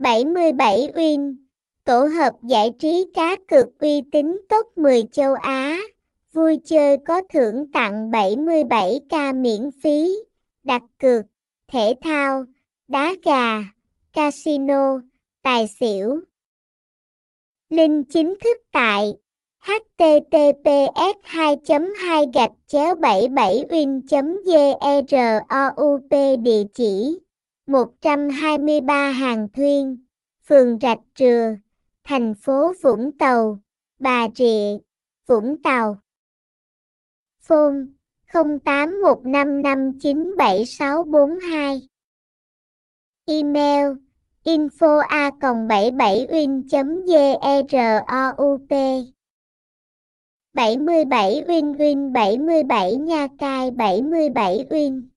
77 Win, tổ hợp giải trí cá cược uy tín top 10 châu Á, vui chơi có thưởng tặng 77k miễn phí, đặt cược, thể thao, đá gà, casino, tài xỉu. Link chính thức tại https 2 2 gạch chéo 77 win geroup địa chỉ 123 Hàng Thuyên, phường Rạch Trừa, thành phố Vũng Tàu, Bà Rịa, Vũng Tàu. Phone 0815597642 Email info a 77 win geroup 77 win win 77 nha cai 77 win.